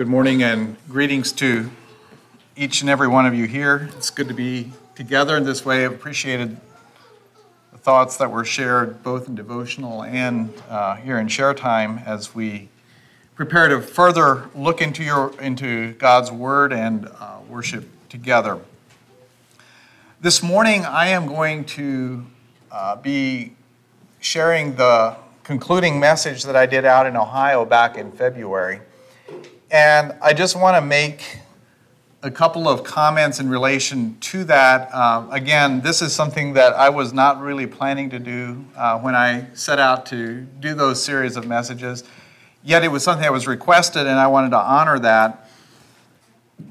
Good morning and greetings to each and every one of you here. It's good to be together in this way. I've appreciated the thoughts that were shared both in devotional and uh, here in share time as we prepare to further look into your into God's Word and uh, worship together. This morning, I am going to uh, be sharing the concluding message that I did out in Ohio back in February. And I just want to make a couple of comments in relation to that. Uh, again, this is something that I was not really planning to do uh, when I set out to do those series of messages. Yet it was something that was requested, and I wanted to honor that.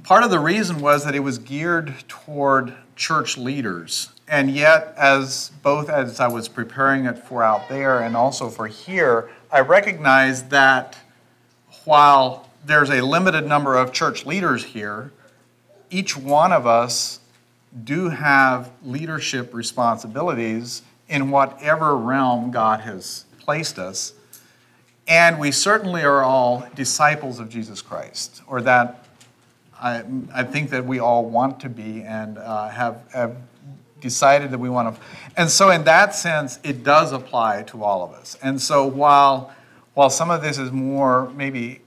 Part of the reason was that it was geared toward church leaders. And yet, as both as I was preparing it for out there and also for here, I recognized that while there's a limited number of church leaders here. Each one of us do have leadership responsibilities in whatever realm God has placed us. And we certainly are all disciples of Jesus Christ, or that I, I think that we all want to be and uh, have, have decided that we want to. And so, in that sense, it does apply to all of us. And so, while, while some of this is more maybe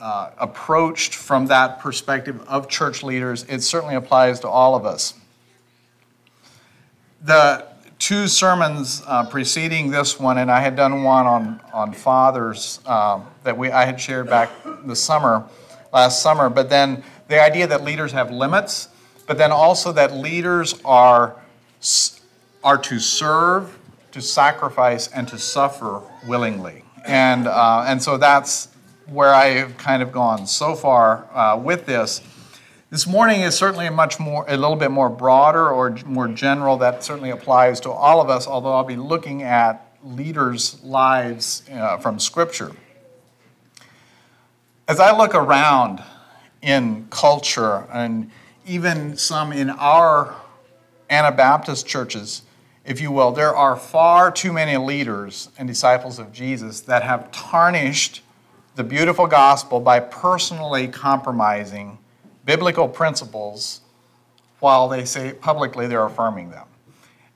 uh, approached from that perspective of church leaders, it certainly applies to all of us. The two sermons uh, preceding this one, and I had done one on, on fathers uh, that we, I had shared back the summer, last summer, but then the idea that leaders have limits, but then also that leaders are, are to serve, to sacrifice, and to suffer willingly. And, uh, and so that's where I have kind of gone so far uh, with this. This morning is certainly a much more, a little bit more broader or more general that certainly applies to all of us, although I'll be looking at leaders' lives uh, from Scripture. As I look around in culture and even some in our Anabaptist churches, if you will, there are far too many leaders and disciples of Jesus that have tarnished the beautiful gospel by personally compromising biblical principles while they say publicly they're affirming them.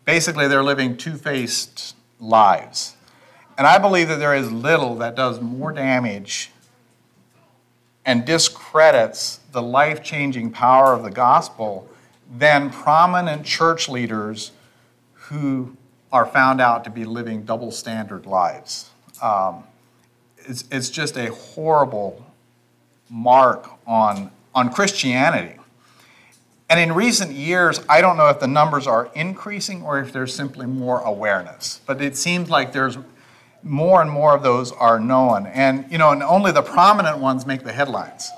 Basically, they're living two faced lives. And I believe that there is little that does more damage and discredits the life changing power of the gospel than prominent church leaders who are found out to be living double standard lives. Um, it's, it's just a horrible mark on, on Christianity. And in recent years, I don't know if the numbers are increasing or if there's simply more awareness, but it seems like there's more and more of those are known. And, you know, and only the prominent ones make the headlines.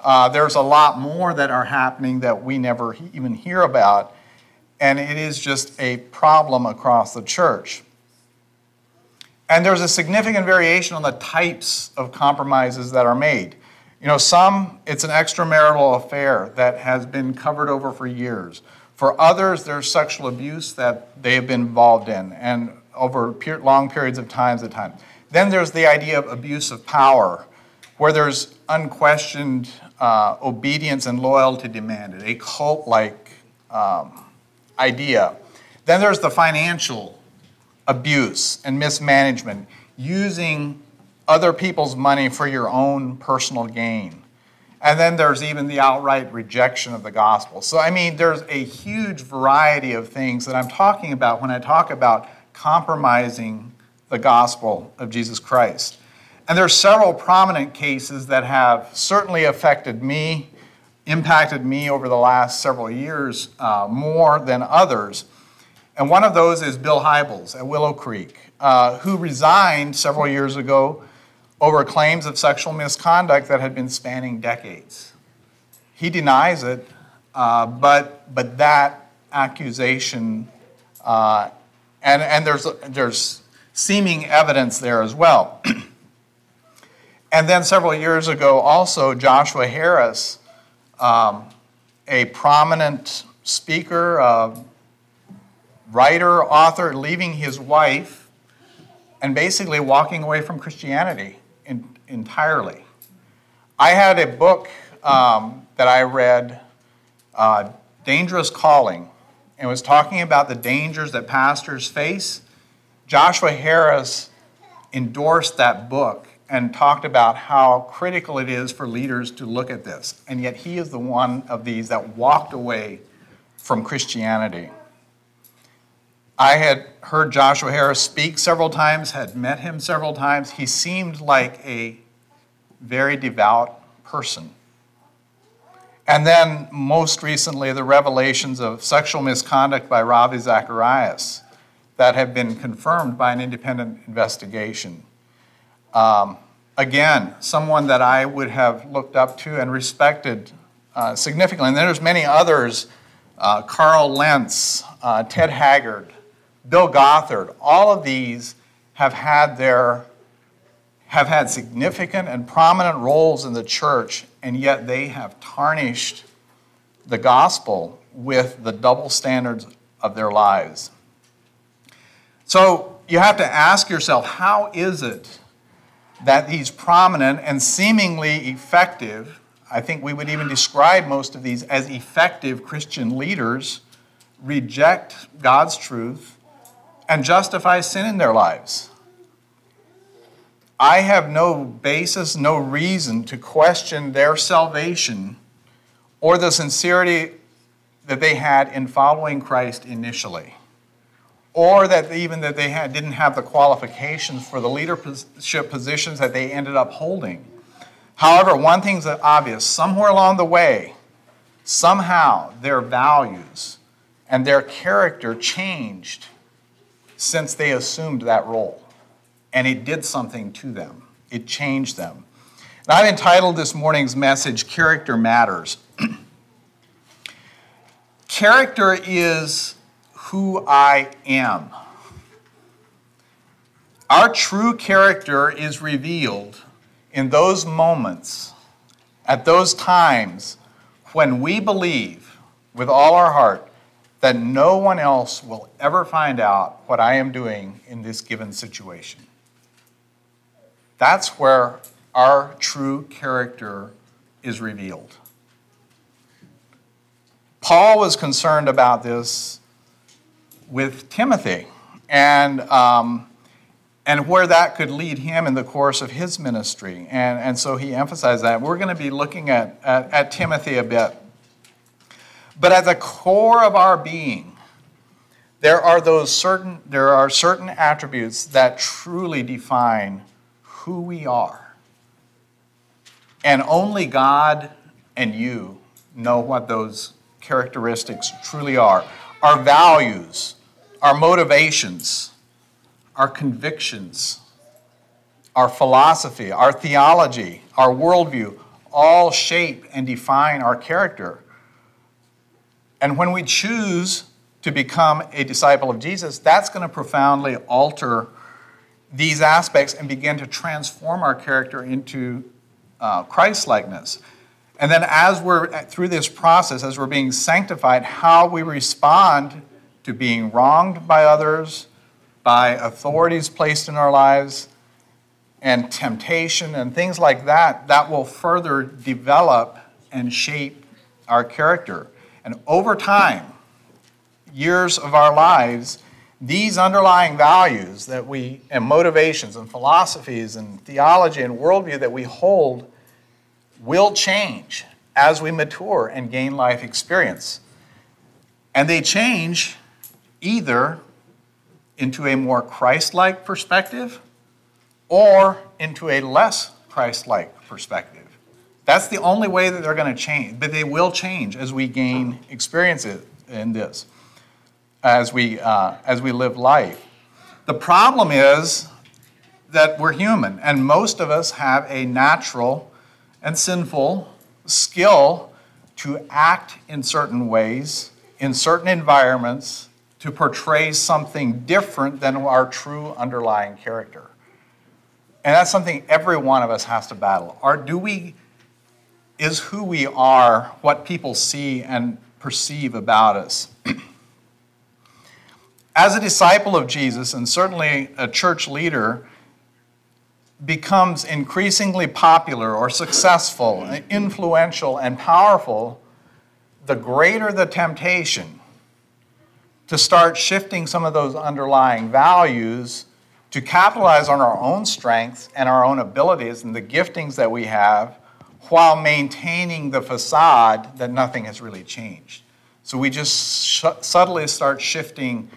Uh, there's a lot more that are happening that we never even hear about, and it is just a problem across the church. And there's a significant variation on the types of compromises that are made. You know, some, it's an extramarital affair that has been covered over for years. For others, there's sexual abuse that they have been involved in and over long periods of times at time. Then there's the idea of abuse of power, where there's unquestioned uh, obedience and loyalty demanded, a cult like um, idea. Then there's the financial abuse and mismanagement, using other people's money for your own personal gain. And then there's even the outright rejection of the gospel. So, I mean, there's a huge variety of things that I'm talking about when I talk about compromising the gospel of Jesus Christ. And there are several prominent cases that have certainly affected me, impacted me over the last several years uh, more than others. And one of those is Bill Hybels at Willow Creek, uh, who resigned several years ago over claims of sexual misconduct that had been spanning decades. He denies it, uh, but, but that accusation, uh, and, and there's, there's seeming evidence there as well. and then several years ago, also, Joshua Harris, um, a prominent speaker, uh, writer, author, leaving his wife and basically walking away from Christianity in, entirely. I had a book um, that I read, uh, Dangerous Calling, and was talking about the dangers that pastors face. Joshua Harris endorsed that book and talked about how critical it is for leaders to look at this. And yet, he is the one of these that walked away from Christianity. I had heard Joshua Harris speak several times, had met him several times. He seemed like a very devout person. And then, most recently, the revelations of sexual misconduct by Ravi Zacharias that have been confirmed by an independent investigation. Um, again, someone that I would have looked up to and respected uh, significantly. And there's many others uh, Carl Lentz, uh, Ted Haggard, Bill Gothard, all of these have had their have had significant and prominent roles in the church, and yet they have tarnished the gospel with the double standards of their lives. So you have to ask yourself how is it that these prominent and seemingly effective, I think we would even describe most of these as effective Christian leaders, reject God's truth and justify sin in their lives? I have no basis, no reason to question their salvation or the sincerity that they had in following Christ initially, or that even that they had, didn't have the qualifications for the leadership positions that they ended up holding. However, one thing's obvious somewhere along the way, somehow their values and their character changed since they assumed that role and it did something to them. It changed them. And I've entitled this morning's message, Character Matters. Character is who I am. Our true character is revealed in those moments, at those times when we believe with all our heart that no one else will ever find out what I am doing in this given situation. That's where our true character is revealed. Paul was concerned about this with Timothy and, um, and where that could lead him in the course of his ministry. And, and so he emphasized that. We're going to be looking at, at, at Timothy a bit. But at the core of our being, there are those certain there are certain attributes that truly define who we are. And only God and you know what those characteristics truly are. Our values, our motivations, our convictions, our philosophy, our theology, our worldview all shape and define our character. And when we choose to become a disciple of Jesus, that's going to profoundly alter these aspects and begin to transform our character into uh, Christ likeness. And then, as we're through this process, as we're being sanctified, how we respond to being wronged by others, by authorities placed in our lives, and temptation and things like that, that will further develop and shape our character. And over time, years of our lives, these underlying values that we, and motivations and philosophies and theology and worldview that we hold will change as we mature and gain life experience. And they change either into a more Christ like perspective or into a less Christ like perspective. That's the only way that they're going to change, but they will change as we gain experience in this as we, uh, as we live life. The problem is that we're human, and most of us have a natural and sinful skill to act in certain ways, in certain environments, to portray something different than our true underlying character. And that's something every one of us has to battle. Or do we, is who we are what people see and perceive about us? As a disciple of Jesus, and certainly a church leader, becomes increasingly popular or successful, influential, and powerful, the greater the temptation to start shifting some of those underlying values to capitalize on our own strengths and our own abilities and the giftings that we have while maintaining the facade that nothing has really changed. So we just sh- subtly start shifting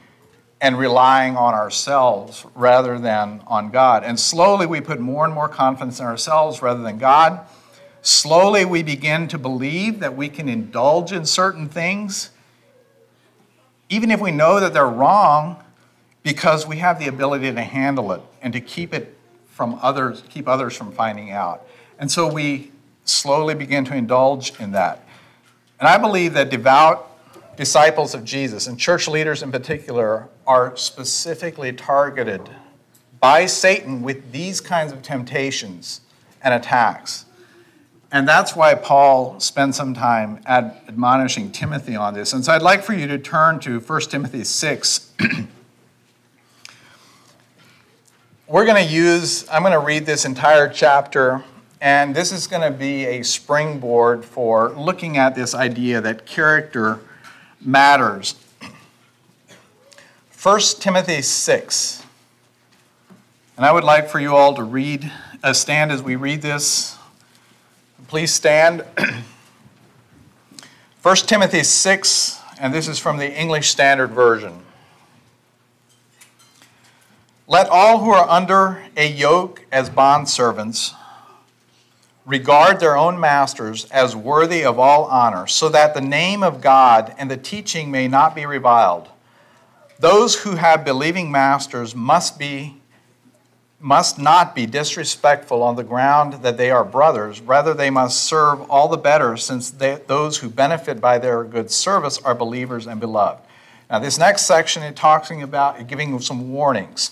and relying on ourselves rather than on God. And slowly we put more and more confidence in ourselves rather than God. Slowly we begin to believe that we can indulge in certain things, even if we know that they're wrong, because we have the ability to handle it and to keep it from others, keep others from finding out. And so we slowly begin to indulge in that. And I believe that devout disciples of Jesus, and church leaders in particular, are specifically targeted by Satan with these kinds of temptations and attacks. And that's why Paul spends some time ad- admonishing Timothy on this. And so I'd like for you to turn to 1 Timothy 6. We're going to use, I'm going to read this entire chapter and this is going to be a springboard for looking at this idea that character matters. 1 Timothy 6. And I would like for you all to read, uh, stand as we read this. Please stand. 1 Timothy 6, and this is from the English Standard Version. Let all who are under a yoke as bondservants regard their own masters as worthy of all honor, so that the name of God and the teaching may not be reviled. Those who have believing masters must be must not be disrespectful on the ground that they are brothers. Rather, they must serve all the better, since they, those who benefit by their good service are believers and beloved. Now, this next section is talking about giving some warnings.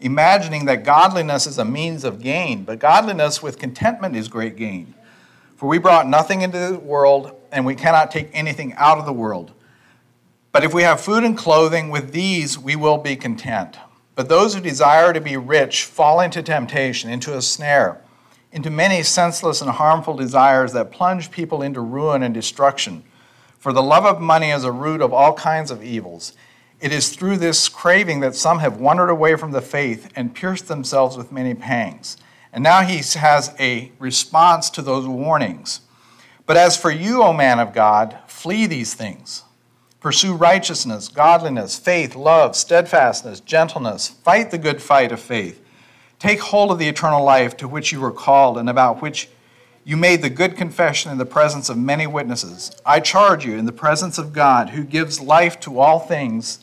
imagining that godliness is a means of gain, but godliness with contentment is great gain. For we brought nothing into the world, and we cannot take anything out of the world. But if we have food and clothing, with these we will be content. But those who desire to be rich fall into temptation, into a snare, into many senseless and harmful desires that plunge people into ruin and destruction. For the love of money is a root of all kinds of evils. It is through this craving that some have wandered away from the faith and pierced themselves with many pangs. And now he has a response to those warnings. But as for you, O man of God, flee these things. Pursue righteousness, godliness, faith, love, steadfastness, gentleness. Fight the good fight of faith. Take hold of the eternal life to which you were called and about which you made the good confession in the presence of many witnesses. I charge you in the presence of God, who gives life to all things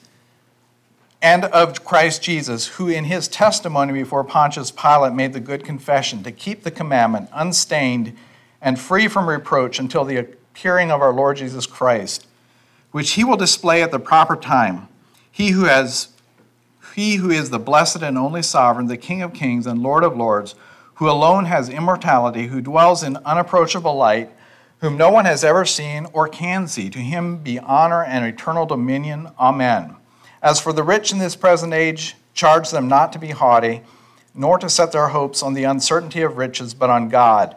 and of Christ Jesus, who in his testimony before Pontius Pilate made the good confession to keep the commandment unstained and free from reproach until the appearing of our Lord Jesus Christ, which he will display at the proper time. He who has he who is the blessed and only sovereign, the King of kings and Lord of lords, who alone has immortality, who dwells in unapproachable light, whom no one has ever seen or can see. To him be honor and eternal dominion. Amen. As for the rich in this present age, charge them not to be haughty, nor to set their hopes on the uncertainty of riches, but on God,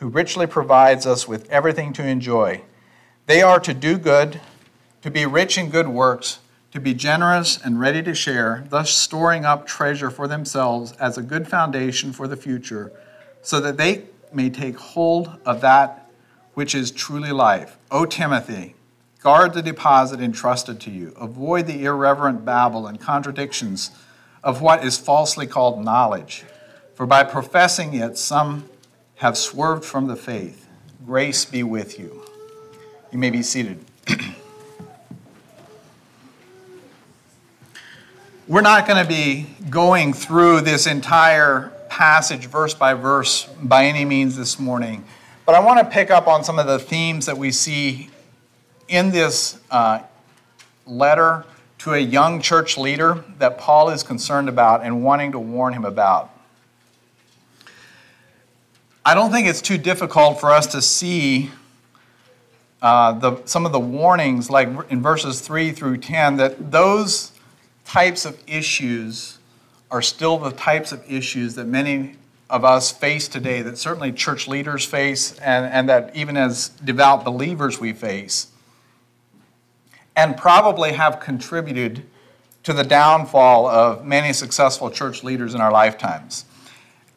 who richly provides us with everything to enjoy. They are to do good, to be rich in good works, to be generous and ready to share, thus storing up treasure for themselves as a good foundation for the future, so that they may take hold of that which is truly life. O Timothy, Guard the deposit entrusted to you. Avoid the irreverent babble and contradictions of what is falsely called knowledge, for by professing it, some have swerved from the faith. Grace be with you. You may be seated. We're not going to be going through this entire passage verse by verse by any means this morning, but I want to pick up on some of the themes that we see in this uh, letter to a young church leader that Paul is concerned about and wanting to warn him about. I don't think it's too difficult for us to see uh, the, some of the warnings, like in verses 3 through 10, that those types of issues are still the types of issues that many of us face today, that certainly church leaders face, and, and that even as devout believers we face, and probably have contributed to the downfall of many successful church leaders in our lifetimes.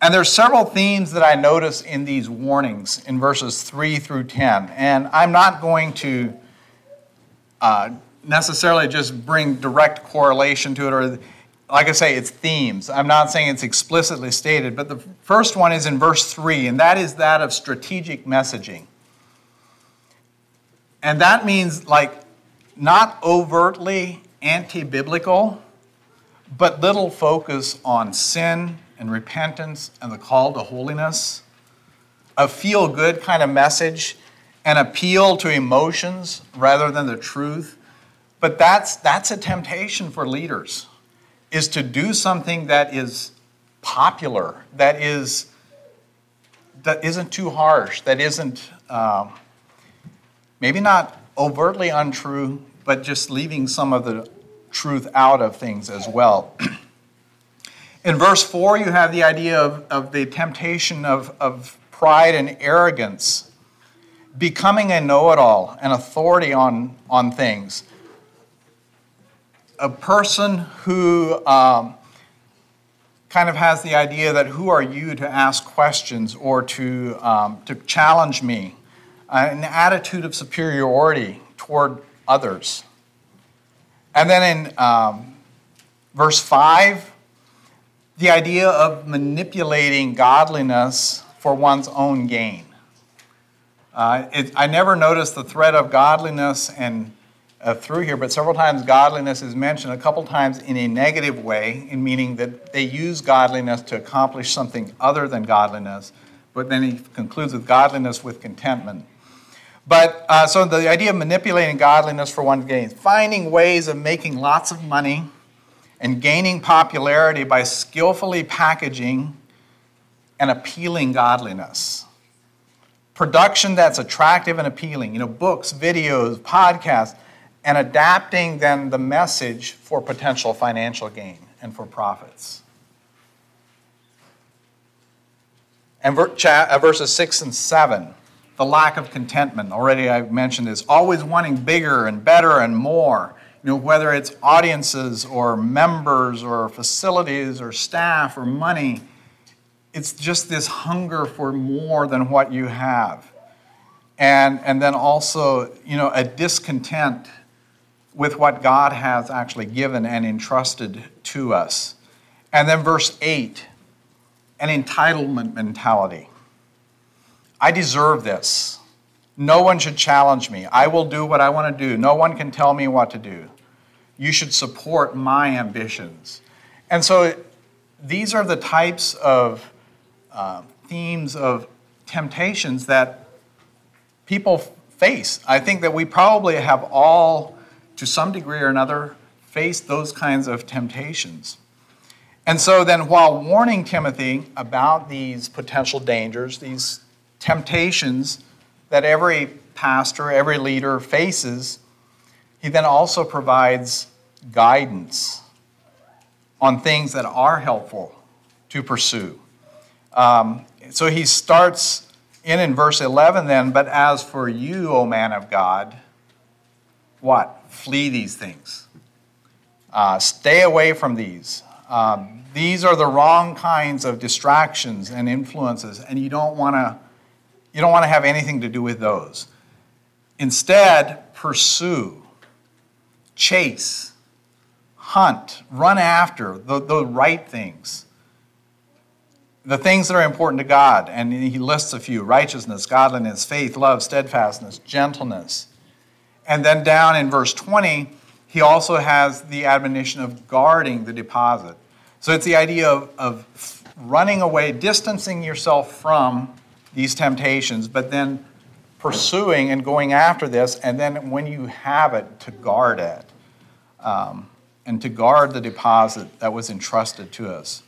And there's several themes that I notice in these warnings in verses 3 through 10. And I'm not going to uh, necessarily just bring direct correlation to it, or like I say, it's themes. I'm not saying it's explicitly stated, but the first one is in verse 3, and that is that of strategic messaging. And that means like not overtly anti biblical, but little focus on sin and repentance and the call to holiness, a feel good kind of message, an appeal to emotions rather than the truth. But that's, that's a temptation for leaders, is to do something that is popular, that, is, that isn't too harsh, that isn't um, maybe not overtly untrue, but just leaving some of the truth out of things as well. In verse 4, you have the idea of, of the temptation of, of pride and arrogance, becoming a know it all, an authority on, on things. A person who um, kind of has the idea that who are you to ask questions or to, um, to challenge me? Uh, an attitude of superiority toward others. And then in um, verse 5, the idea of manipulating godliness for one's own gain. Uh, it, I never noticed the thread of godliness and uh, through here, but several times godliness is mentioned, a couple times in a negative way, in meaning that they use godliness to accomplish something other than godliness. But then he concludes with godliness with contentment. But uh, so the idea of manipulating godliness for one's gain, finding ways of making lots of money and gaining popularity by skillfully packaging and appealing godliness. Production that's attractive and appealing, you know, books, videos, podcasts, and adapting then the message for potential financial gain and for profits. And uh, verses 6 and 7, the lack of contentment. Already I've mentioned this. Always wanting bigger and better and more you know, whether it's audiences or members or facilities or staff or money, it's just this hunger for more than what you have. And, and then also, you know, a discontent with what God has actually given and entrusted to us. And then verse 8, an entitlement mentality. I deserve this. No one should challenge me. I will do what I want to do. No one can tell me what to do. You should support my ambitions. And so these are the types of uh, themes of temptations that people face. I think that we probably have all, to some degree or another, faced those kinds of temptations. And so then, while warning Timothy about these potential dangers, these temptations, that every pastor, every leader faces, he then also provides guidance on things that are helpful to pursue. Um, so he starts in in verse 11 then, but as for you, O man of God, what? Flee these things. Uh, stay away from these. Um, these are the wrong kinds of distractions and influences, and you don't want to you don't want to have anything to do with those. Instead, pursue, chase, hunt, run after the, the right things. The things that are important to God. And he lists a few righteousness, godliness, faith, love, steadfastness, gentleness. And then down in verse 20, he also has the admonition of guarding the deposit. So it's the idea of, of running away, distancing yourself from these temptations, but then pursuing and going after this, and then when you have it, to guard it um, and to guard the deposit that was entrusted to us.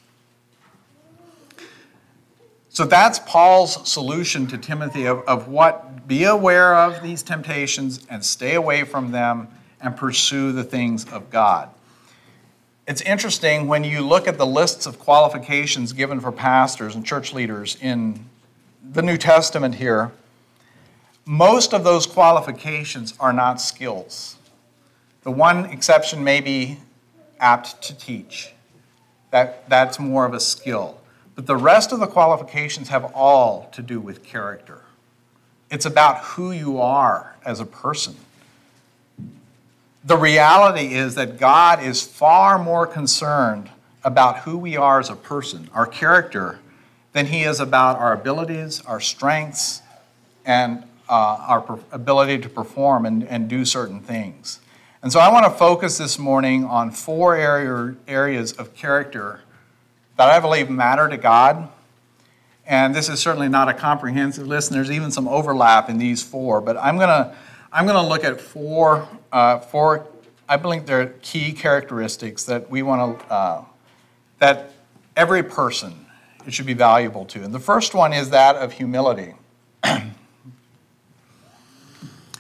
So that's Paul's solution to Timothy of, of what be aware of these temptations and stay away from them and pursue the things of God. It's interesting when you look at the lists of qualifications given for pastors and church leaders in the New Testament here, most of those qualifications are not skills. The one exception may be apt to teach. That, that's more of a skill. But the rest of the qualifications have all to do with character. It's about who you are as a person. The reality is that God is far more concerned about who we are as a person, our character, than He is about our abilities, our strengths, and uh, our ability to perform and, and do certain things. And so I want to focus this morning on four area, areas of character that I believe matter to God. And this is certainly not a comprehensive list, and there's even some overlap in these four. But I'm going to, I'm going to look at four, uh, four, I believe they're key characteristics that we want to, uh, that every person it should be valuable to. And the first one is that of humility.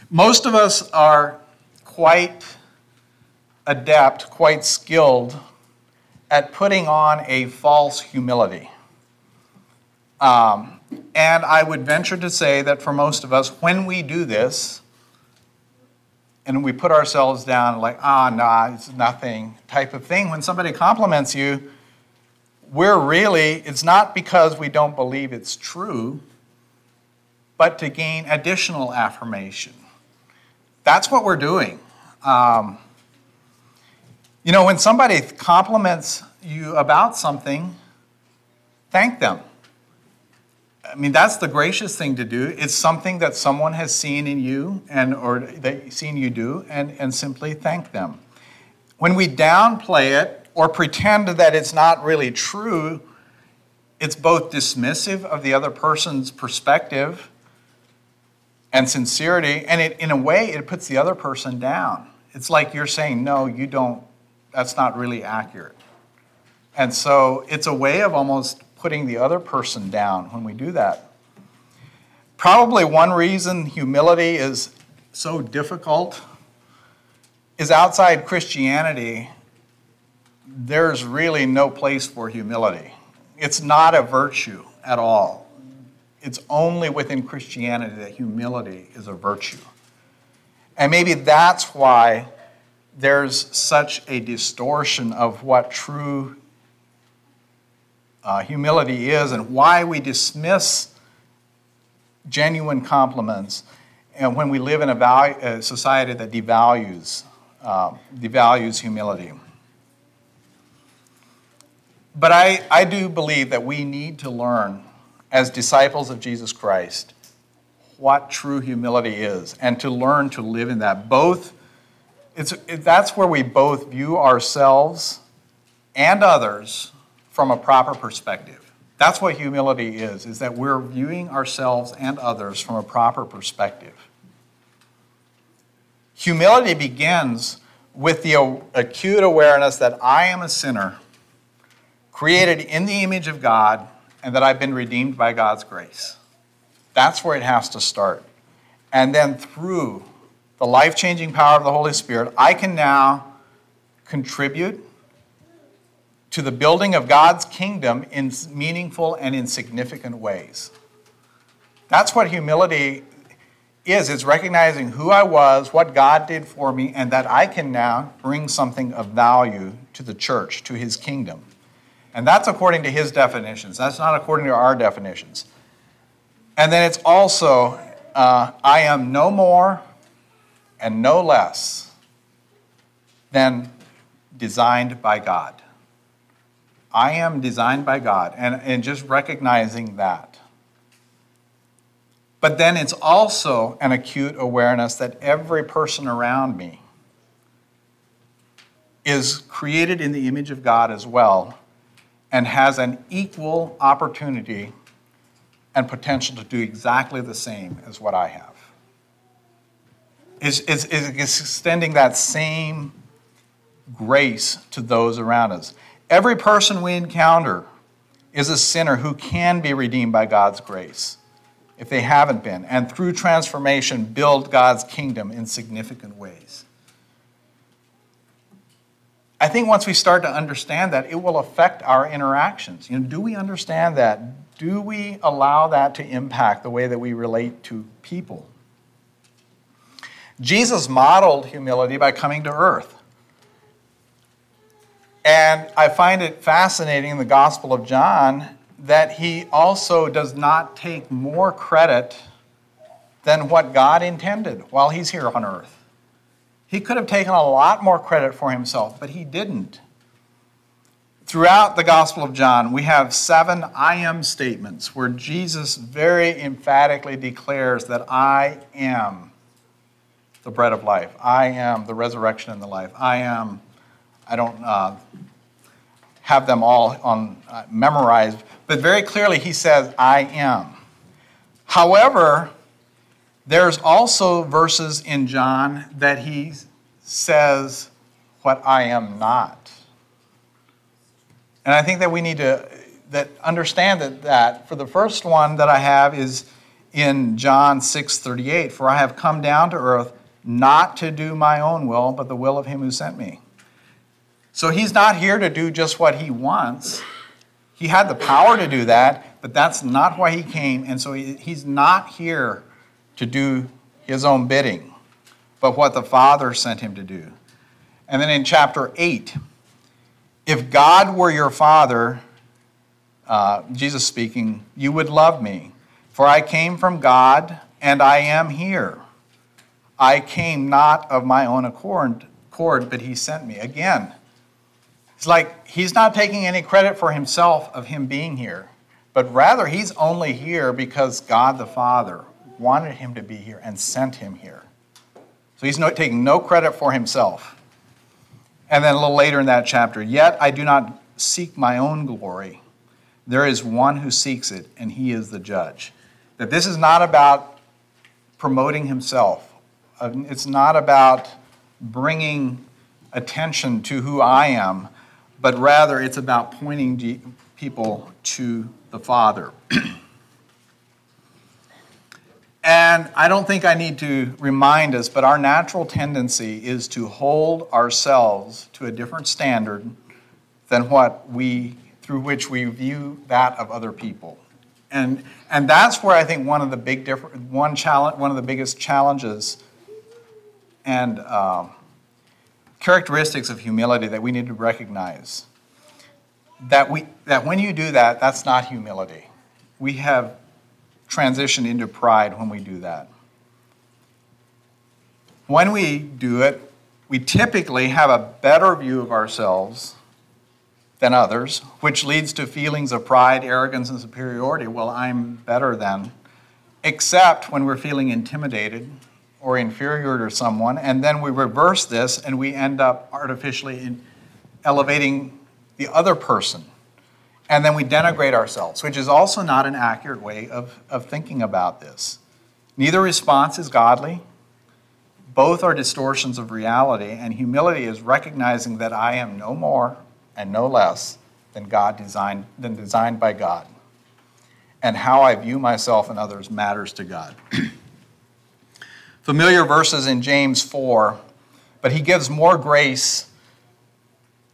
Most of us are quite adept, quite skilled at putting on a false humility. Um, and I would venture to say that for most of us, when we do this, and we put ourselves down like, ah, nah, it's nothing type of thing, when somebody compliments you, we're really, it's not because we don't believe it's true, but to gain additional affirmation that's what we're doing. Um, you know, when somebody compliments you about something, thank them. I mean, that's the gracious thing to do. It's something that someone has seen in you and or they've seen you do, and, and simply thank them. When we downplay it or pretend that it's not really true, it's both dismissive of the other person's perspective and sincerity. And it, in a way, it puts the other person down. It's like you're saying, no, you don't, that's not really accurate. And so it's a way of almost putting the other person down when we do that. Probably one reason humility is so difficult is outside Christianity, there's really no place for humility. It's not a virtue at all it's only within Christianity that humility is a virtue. And maybe that's why there's such a distortion of what true uh, humility is and why we dismiss genuine compliments and when we live in a, value, a society that devalues, uh, devalues humility. But I, I do believe that we need to learn as disciples of Jesus Christ what true humility is and to learn to live in that. Both, it's, it, that's where we both view ourselves and others from a proper perspective. That's what humility is, is that we're viewing ourselves and others from a proper perspective. Humility begins with the acute awareness that I am a sinner, created in the image of God and that I've been redeemed by God's grace. That's where it has to start. And then through the life changing power of the Holy Spirit, I can now contribute to the building of God's kingdom in meaningful and in significant ways. That's what humility is it's recognizing who I was, what God did for me, and that I can now bring something of value to the church, to his kingdom. And that's according to his definitions. That's not according to our definitions. And then it's also, uh, I am no more and no less than designed by God. I am designed by God, and, and just recognizing that. But then it's also an acute awareness that every person around me is created in the image of God as well, and has an equal opportunity and potential to do exactly the same as what I have. Is, is, is extending that same grace to those around us. Every person we encounter is a sinner who can be redeemed by God's grace if they haven't been, and through transformation, build God's kingdom in significant ways. I think once we start to understand that, it will affect our interactions. You know, do we understand that? Do we allow that to impact the way that we relate to people? Jesus modeled humility by coming to earth. And I find it fascinating in the Gospel of John that he also does not take more credit than what God intended while he's here on earth. He could have taken a lot more credit for himself, but he didn't. Throughout the Gospel of John, we have seven I am statements where Jesus very emphatically declares that I am the bread of life. I am the resurrection and the life. I am, I don't uh, have them all on uh, memorized, but very clearly he says, I am. However, there's also verses in John that he says what I am not. And I think that we need to that understand that, that for the first one that I have is in John 6:38 for I have come down to earth not to do my own will but the will of him who sent me. So he's not here to do just what he wants. He had the power to do that, but that's not why he came and so he, he's not here to do his own bidding, but what the Father sent him to do. And then in chapter 8, if God were your Father, uh, Jesus speaking, you would love me, for I came from God and I am here. I came not of my own accord, accord but he sent me. Again, it's like he's not taking any credit for himself of him being here, but rather he's only here because God the Father wanted him to be here and sent him here. So he's taking no credit for himself. And then a little later in that chapter, yet I do not seek my own glory. There is one who seeks it, and he is the judge. That this is not about promoting himself, it's not about bringing attention to who I am, but rather it's about pointing people to the Father. And I don't think I need to remind us, but our natural tendency is to hold ourselves to a different standard than what we, through which we view that of other people. And, and that's where I think one of the big different, one challenge, one of the biggest challenges and uh, characteristics of humility that we need to recognize. That, we, that when you do that, that's not humility. We have transition into pride when we do that. When we do it, we typically have a better view of ourselves than others, which leads to feelings of pride, arrogance, and superiority. Well, I'm better than, except when we're feeling intimidated or inferior to someone, and then we reverse this and we end up artificially elevating the other person and then we denigrate ourselves, which is also not an accurate way of, of thinking about this. Neither response is godly. Both are distortions of reality, and humility is recognizing that I am no more and no less than God designed than designed by God. And how I view myself and others matters to God. Familiar verses in James 4, but he gives more grace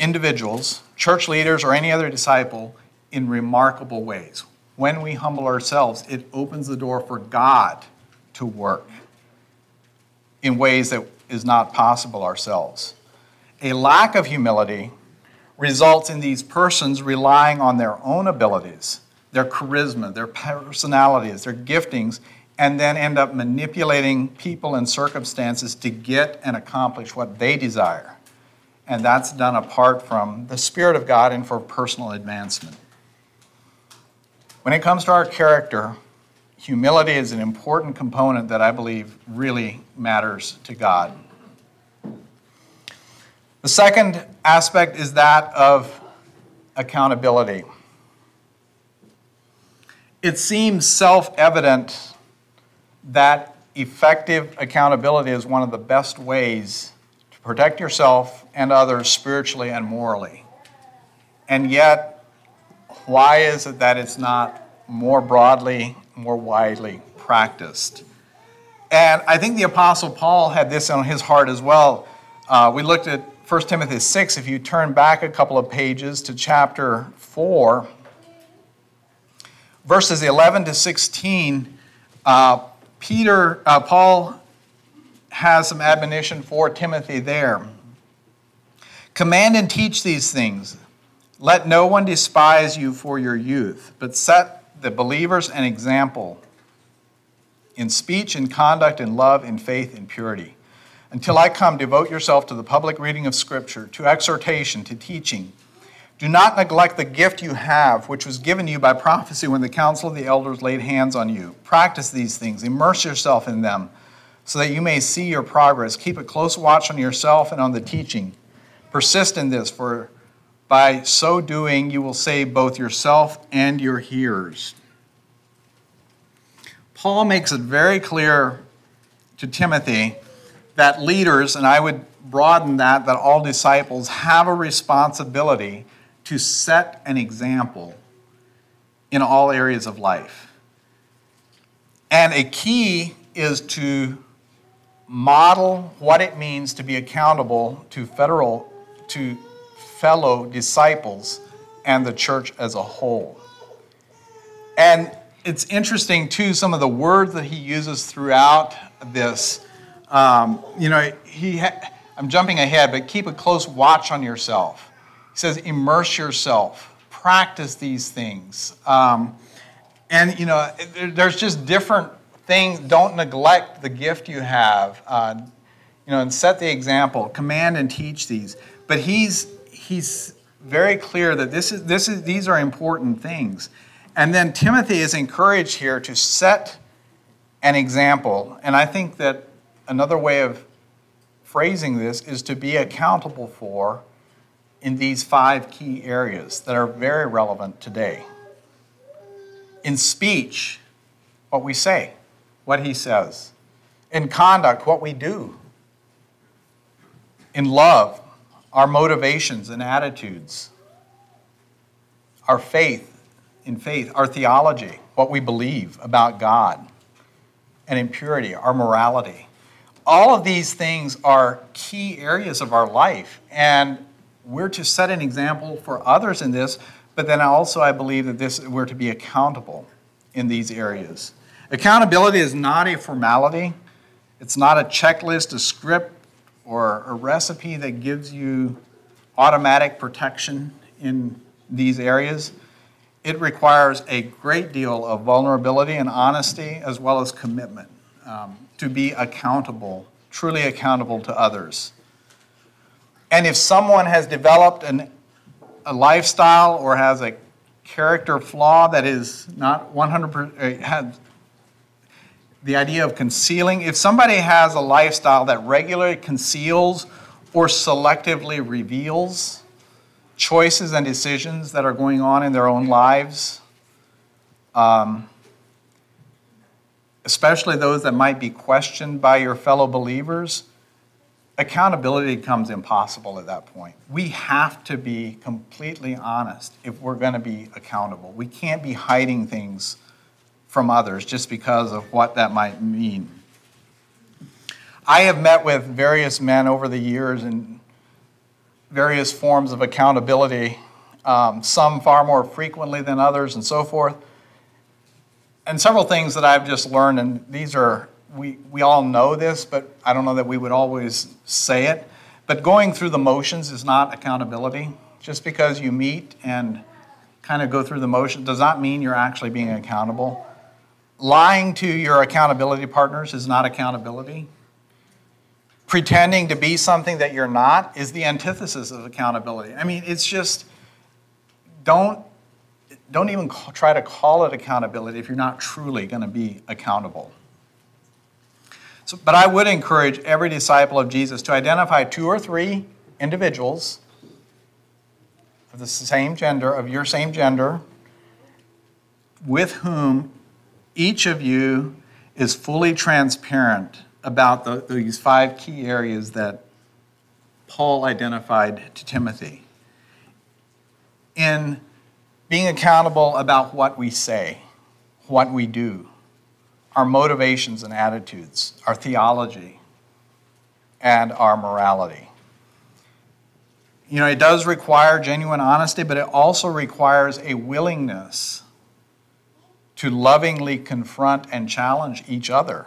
individuals, church leaders, or any other disciple in remarkable ways. When we humble ourselves, it opens the door for God to work in ways that is not possible ourselves. A lack of humility results in these persons relying on their own abilities, their charisma, their personalities, their giftings, and then end up manipulating people and circumstances to get and accomplish what they desire. And that's done apart from the Spirit of God and for personal advancement. When it comes to our character, humility is an important component that I believe really matters to God. The second aspect is that of accountability. It seems self evident that effective accountability is one of the best ways protect yourself and others spiritually and morally. And yet, why is it that it's not more broadly, more widely practiced? And I think the Apostle Paul had this on his heart as well. Uh, we looked at 1 Timothy 6. If you turn back a couple of pages to chapter 4, verses 11 to 16, uh, Peter, uh, Paul has some admonition for Timothy there. Command and teach these things. Let no one despise you for your youth, but set the believers an example in speech, in conduct, in love, in faith, in purity. Until I come, devote yourself to the public reading of Scripture, to exhortation, to teaching. Do not neglect the gift you have, which was given you by prophecy when the council of the elders laid hands on you. Practice these things, immerse yourself in them, so that you may see your progress. Keep a close watch on yourself and on the teaching. Persist in this, for by so doing you will save both yourself and your hearers. Paul makes it very clear to Timothy that leaders, and I would broaden that, that all disciples have a responsibility to set an example in all areas of life. And a key is to model what it means to be accountable to federal to fellow disciples and the church as a whole. And it's interesting too some of the words that he uses throughout this. Um, you know, he ha- I'm jumping ahead, but keep a close watch on yourself he says, immerse yourself, practice these things. Um, and, you know, there's just different things. Don't neglect the gift you have. Uh, you know, and set the example, command and teach these. But he's, he's very clear that this is, this is, these are important things. And then Timothy is encouraged here to set an example. And I think that another way of phrasing this is to be accountable for in these five key areas that are very relevant today. In speech, what we say, what he says. In conduct, what we do. In love, our motivations and attitudes. Our faith, in faith, our theology, what we believe about God. And in purity, our morality. All of these things are key areas of our life. And we're to set an example for others in this, but then also I believe that this we're to be accountable in these areas. Accountability is not a formality. It's not a checklist, a script, or a recipe that gives you automatic protection in these areas. It requires a great deal of vulnerability and honesty as well as commitment um, to be accountable, truly accountable to others. And if someone has developed an, a lifestyle or has a character flaw that is not 100% uh, has the idea of concealing, if somebody has a lifestyle that regularly conceals or selectively reveals choices and decisions that are going on in their own lives, um, especially those that might be questioned by your fellow believers, accountability becomes impossible at that point. We have to be completely honest if we're going to be accountable. We can't be hiding things from others just because of what that might mean. I have met with various men over the years in various forms of accountability, um, some far more frequently than others, and so forth. And several things that I've just learned, and these are we, we all know this, but I don't know that we would always say it. But going through the motions is not accountability. Just because you meet and kind of go through the motion does not mean you're actually being accountable. Lying to your accountability partners is not accountability. Pretending to be something that you're not is the antithesis of accountability. I mean, it's just don't don't even call, try to call it accountability if you're not truly going to be accountable. So, but I would encourage every disciple of Jesus to identify two or three individuals of the same gender, of your same gender, with whom each of you is fully transparent about the, these five key areas that Paul identified to Timothy. In being accountable about what we say, what we do, our motivations and attitudes, our theology, and our morality. You know, it does require genuine honesty, but it also requires a willingness to lovingly confront and challenge each other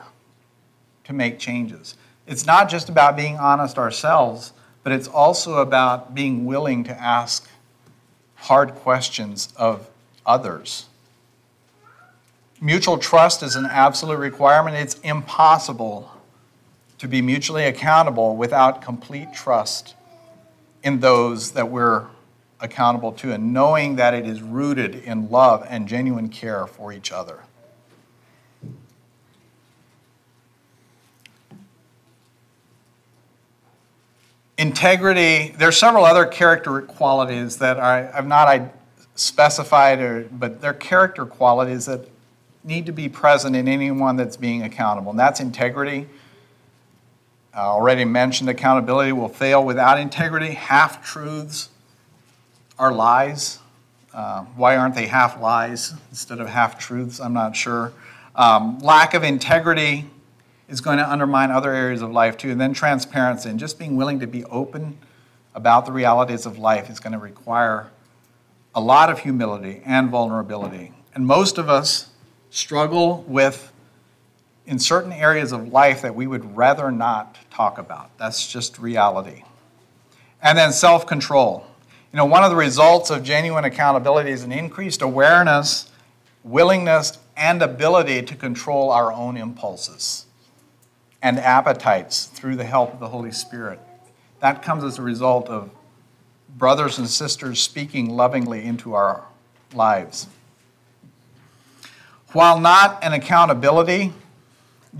to make changes. It's not just about being honest ourselves, but it's also about being willing to ask hard questions of others. Mutual trust is an absolute requirement. It's impossible to be mutually accountable without complete trust in those that we're accountable to and knowing that it is rooted in love and genuine care for each other. integrity, there are several other character qualities that I, have not specified, or, but they're character qualities that need to be present in anyone that's being accountable. And that's integrity. I already mentioned accountability will fail without integrity. Half truths are lies. Uh, why aren't they half lies instead of half truths? I'm not sure. Um, lack of integrity is going to undermine other areas of life too. And then transparency and just being willing to be open about the realities of life is going to require a lot of humility and vulnerability. And most of us struggle with in certain areas of life that we would rather not talk about. That's just reality. And then self control. You know, one of the results of genuine accountability is an increased awareness, willingness, and ability to control our own impulses and appetites through the help of the Holy Spirit. That comes as a result of brothers and sisters speaking lovingly into our lives. While not an accountability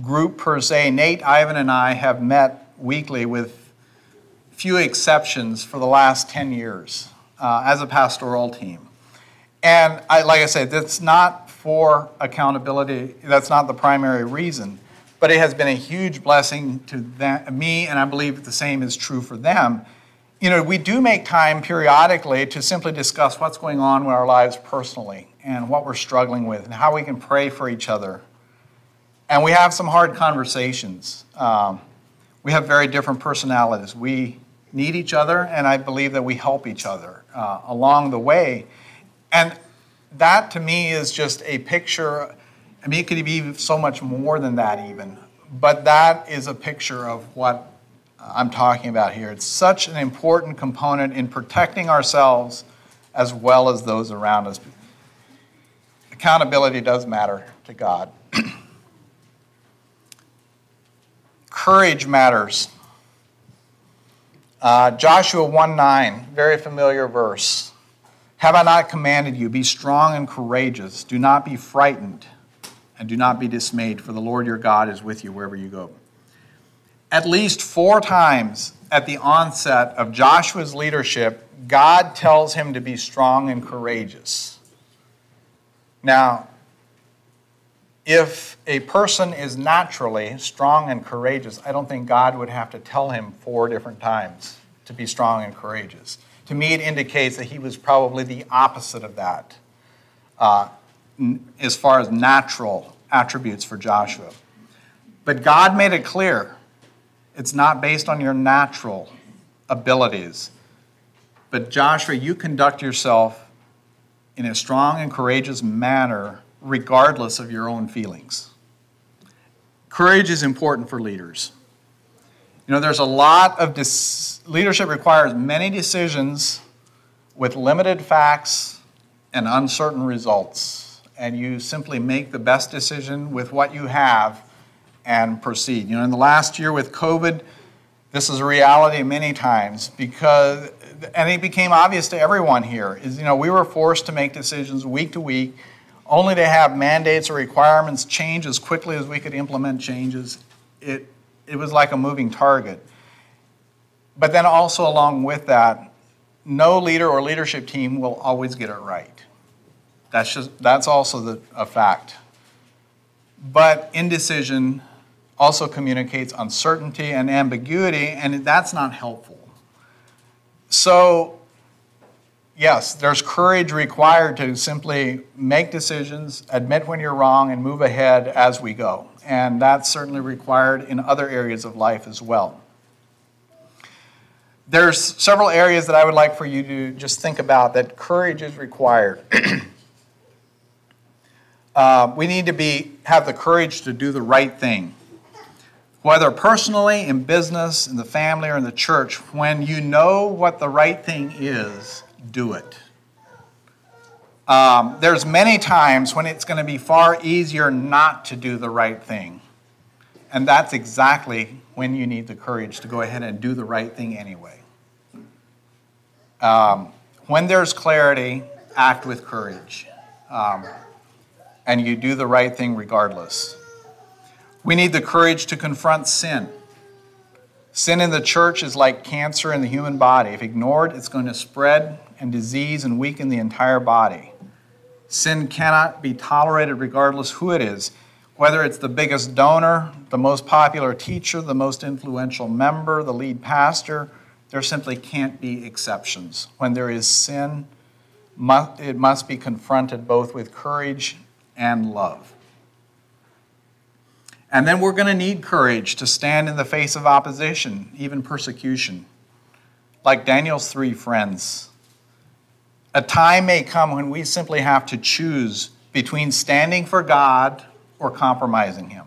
group per se, Nate, Ivan, and I have met weekly with few exceptions for the last 10 years uh, as a pastoral team. And I, like I said, that's not for accountability, that's not the primary reason but it has been a huge blessing to them, me, and I believe the same is true for them. You know, we do make time periodically to simply discuss what's going on in our lives personally and what we're struggling with and how we can pray for each other. And we have some hard conversations. Um, we have very different personalities. We need each other, and I believe that we help each other uh, along the way. And that to me is just a picture I mean, it could be so much more than that, even. But that is a picture of what I'm talking about here. It's such an important component in protecting ourselves as well as those around us. Accountability does matter to God. Courage matters. Uh, Joshua 1 9, very familiar verse. Have I not commanded you? Be strong and courageous. Do not be frightened and do not be dismayed, for the Lord your God is with you wherever you go. At least four times at the onset of Joshua's leadership, God tells him to be strong and courageous. Now, if a person is naturally strong and courageous, I don't think God would have to tell him four different times to be strong and courageous. To me, it indicates that he was probably the opposite of that. Uh, as far as natural attributes for Joshua. But God made it clear it's not based on your natural abilities. But Joshua, you conduct yourself in a strong and courageous manner, regardless of your own feelings. Courage is important for leaders. You know, there's a lot of dis- leadership requires many decisions with limited facts and uncertain results. And you simply make the best decision with what you have and proceed. You know, in the last year with COVID, this is a reality many times because, and it became obvious to everyone here, is, you know, we were forced to make decisions week to week, only to have mandates or requirements change as quickly as we could implement changes. It, it was like a moving target. But then also, along with that, no leader or leadership team will always get it right. That's, just, that's also the, a fact. But indecision also communicates uncertainty and ambiguity, and that's not helpful. So, yes, there's courage required to simply make decisions, admit when you're wrong, and move ahead as we go. And that's certainly required in other areas of life as well. There's several areas that I would like for you to just think about that courage is required. uh, we need to be have the courage to do the right thing whether personally, in business, in the family, or in the church, when you know what the right thing is, do it. Um, there's many times when it's going to be far easier not to do the right thing. And that's exactly when you need the courage to go ahead and do the right thing anyway. Um, when there's clarity, act with courage. Um, and you do the right thing regardless. We need the courage to confront sin. Sin in the church is like cancer in the human body. If ignored, it's going to spread and disease and weaken the entire body. Sin cannot be tolerated regardless who it is, whether it's the biggest donor, the most popular teacher, the most influential member, the lead pastor. There simply can't be exceptions. When there is sin, it must be confronted both with courage and love. And then we're going to need courage to stand in the face of opposition, even persecution. Like Daniel's three friends. A time may come when we simply have to choose between standing for God or compromising Him.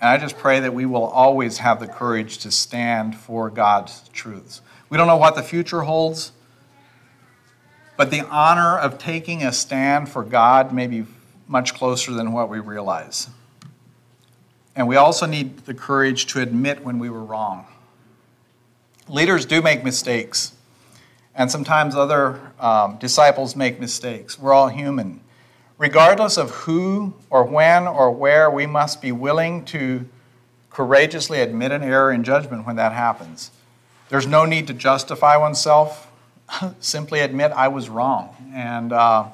And I just pray that we will always have the courage to stand for God's truths. We don't know what the future holds, but the honor of taking a stand for God may be much closer than what we realize. And we also need the courage to admit when we were wrong. Leaders do make mistakes, and sometimes other um, disciples make mistakes. We're all human. Regardless of who or when or where, we must be willing to courageously admit an error in judgment when that happens. There's no need to justify oneself. Simply admit I was wrong. And, uh,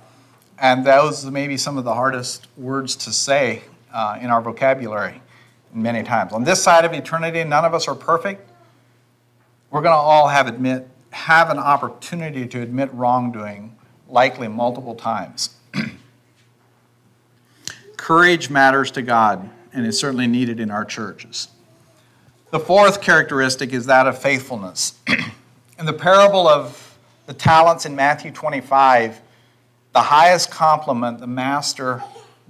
and those may be some of the hardest words to say uh, in our vocabulary many times. On this side of eternity, none of us are perfect. We're going to all have admit have an opportunity to admit wrongdoing, likely multiple times. Courage matters to God and is certainly needed in our churches. The fourth characteristic is that of faithfulness. in the parable of the talents in Matthew 25, the highest compliment the master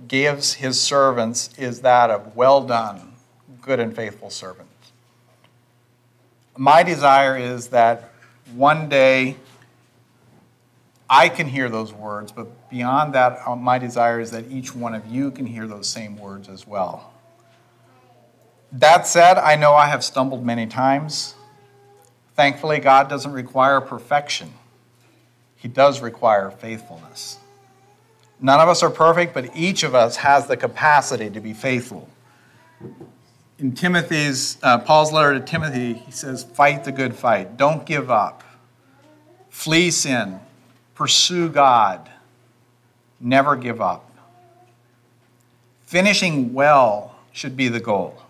gives his servants is that of well done, good and faithful servant. My desire is that one day I can hear those words, but beyond that, uh, my desire is that each one of you can hear those same words as well. That said, I know I have stumbled many times. Thankfully, God doesn't require perfection, He does require faithfulness. None of us are perfect, but each of us has the capacity to be faithful in Timothy's, uh, Paul's letter to Timothy, he says, fight the good fight. Don't give up. Flee sin. Pursue God. Never give up. Finishing well should be the goal.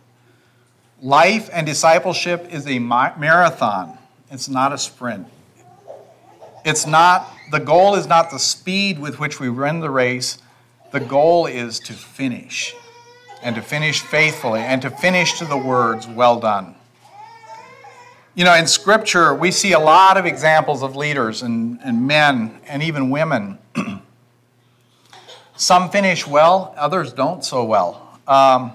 Life and discipleship is a marathon, it's not a sprint. It's not, the goal is not the speed with which we run the race, the goal is to finish and to finish faithfully and to finish to the words, well done. You know, in Scripture, we see a lot of examples of leaders and, and men and even women. Some finish well, others don't so well. Um,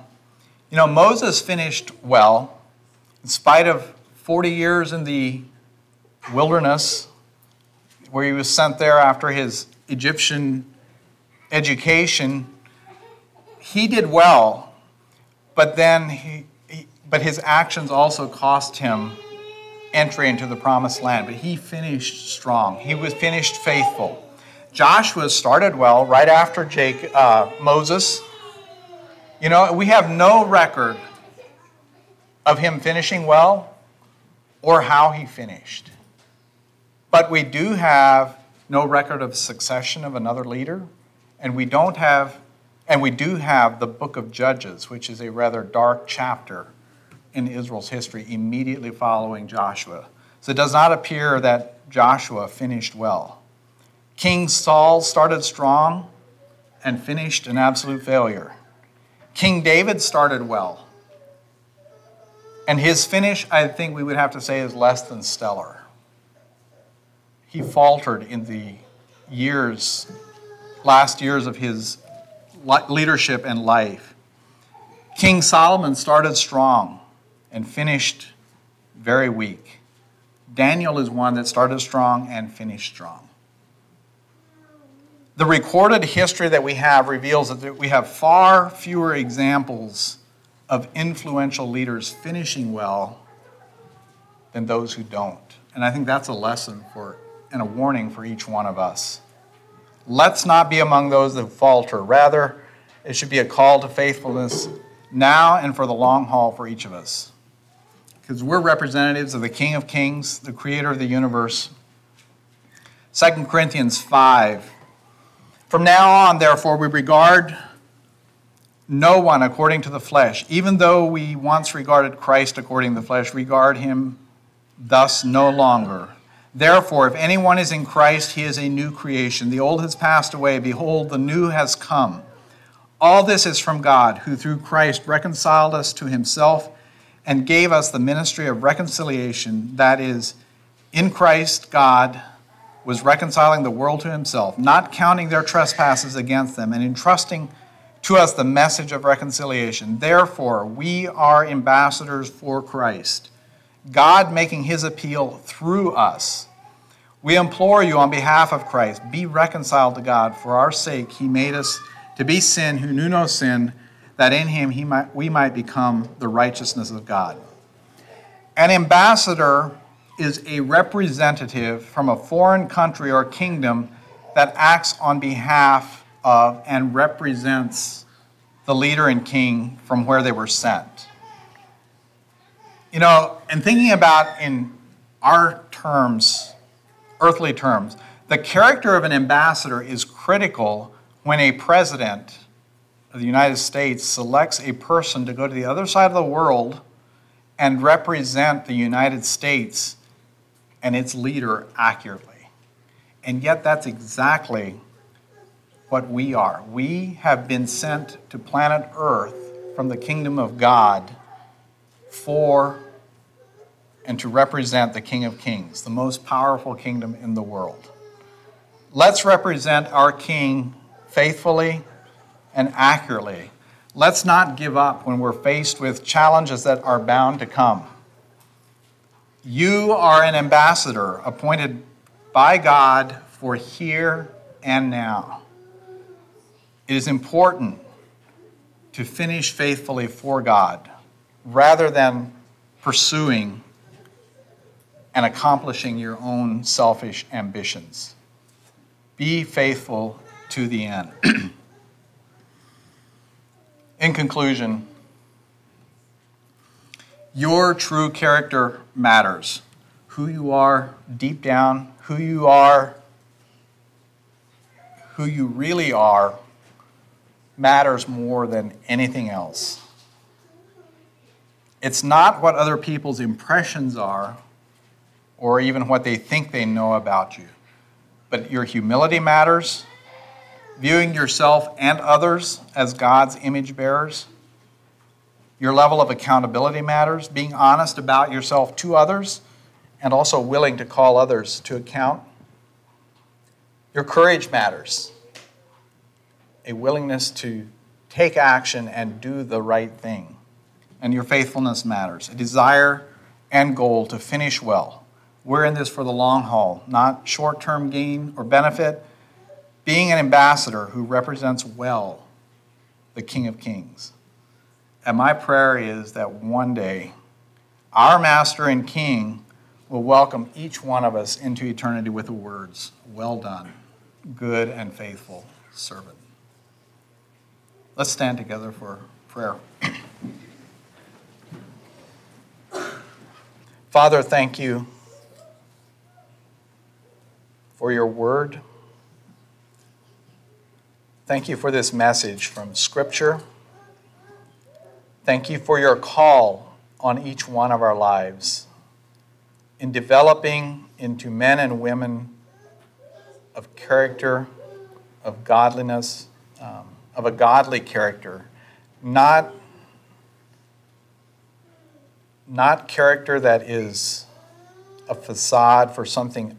you know, Moses finished well in spite of 40 years in the wilderness, where he was sent there after his Egyptian education, he did well, but then he, he, but his actions also cost him entry into the promised land. But he finished strong. He was finished faithful. Joshua started well right after Jake, uh, Moses. You know, we have no record of him finishing well or how he finished. But we do have no record of succession of another leader, and we don't have and we do have the book of Judges, which is a rather dark chapter in Israel's history immediately following Joshua. So it does not appear that Joshua finished well. King Saul started strong and finished an absolute failure. King David started well. And his finish, I think we would have to say, is less than stellar. He faltered in the years, last years of his leadership and life. King Solomon started strong and finished very weak. Daniel is one that started strong and finished strong. The recorded history that we have reveals that we have far fewer examples of influential leaders finishing well than those who don't. And I think that's a lesson for and a warning for each one of us. Let's not be among those that falter. Rather, it should be a call to faithfulness now and for the long haul for each of us. Because we're representatives of the King of Kings, the creator of the universe. 2 Corinthians 5. From now on, therefore, we regard no one according to the flesh. Even though we once regarded Christ according to the flesh, regard him thus no longer. Therefore, if anyone is in Christ, he is a new creation. The old has passed away. Behold, the new has come. All this is from God, who through Christ reconciled us to himself and gave us the ministry of reconciliation. That is, in Christ, God was reconciling the world to himself, not counting their trespasses against them, and entrusting to us the message of reconciliation. Therefore, we are ambassadors for Christ, God making his appeal through us. We implore you on behalf of Christ, be reconciled to God. For our sake, he made us to be sin who knew no sin, that in him he might, we might become the righteousness of God. An ambassador is a representative from a foreign country or kingdom that acts on behalf of and represents the leader and king from where they were sent. You know, and thinking about in our terms, earthly terms, the character of an ambassador is critical when a president of the United States selects a person to go to the other side of the world and represent the United States and its leader accurately. And yet, that's exactly what we are. We have been sent to planet Earth from the kingdom of God for and to represent the King of Kings, the most powerful kingdom in the world. Let's represent our King faithfully and accurately. Let's not give up when we're faced with challenges that are bound to come. You are an ambassador appointed by God for here and now. It is important to finish faithfully for God rather than pursuing and accomplishing your own selfish ambitions. Be faithful to the end. In conclusion, your true character matters. Who you are deep down, who you are, who you really are matters more than anything else. It's not what other people's impressions are or even what they think they know about you, but your humility matters, viewing yourself and others as God's image bearers. Your level of accountability matters, being honest about yourself to others and also willing to call others to account. Your courage matters a willingness to take action and do the right thing. And your faithfulness matters, a desire and goal to finish well, We're in this for the long haul, not short term gain or benefit. Being an ambassador who represents well the King of Kings. And my prayer is that one day our Master and King will welcome each one of us into eternity with the words, Well done, good and faithful servant. Let's stand together for prayer. Father, thank you for your word. Thank you for this message from Scripture. Thank you for your call on each one of our lives in developing into men and women of character, of godliness, um, of a godly character, not, not character that is a facade for something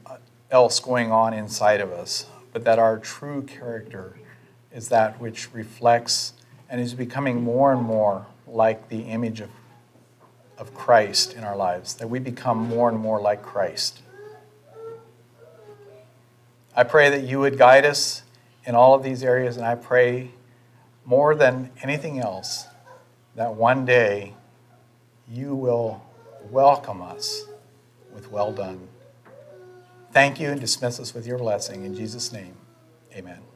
else going on inside of us, but that our true character is that which reflects and is becoming more and more like the image of, of Christ in our lives, that we become more and more like Christ. I pray that you would guide us in all of these areas, and I pray more than anything else that one day you will welcome us with well done. Thank you and dismiss us with your blessing. In Jesus' name, amen.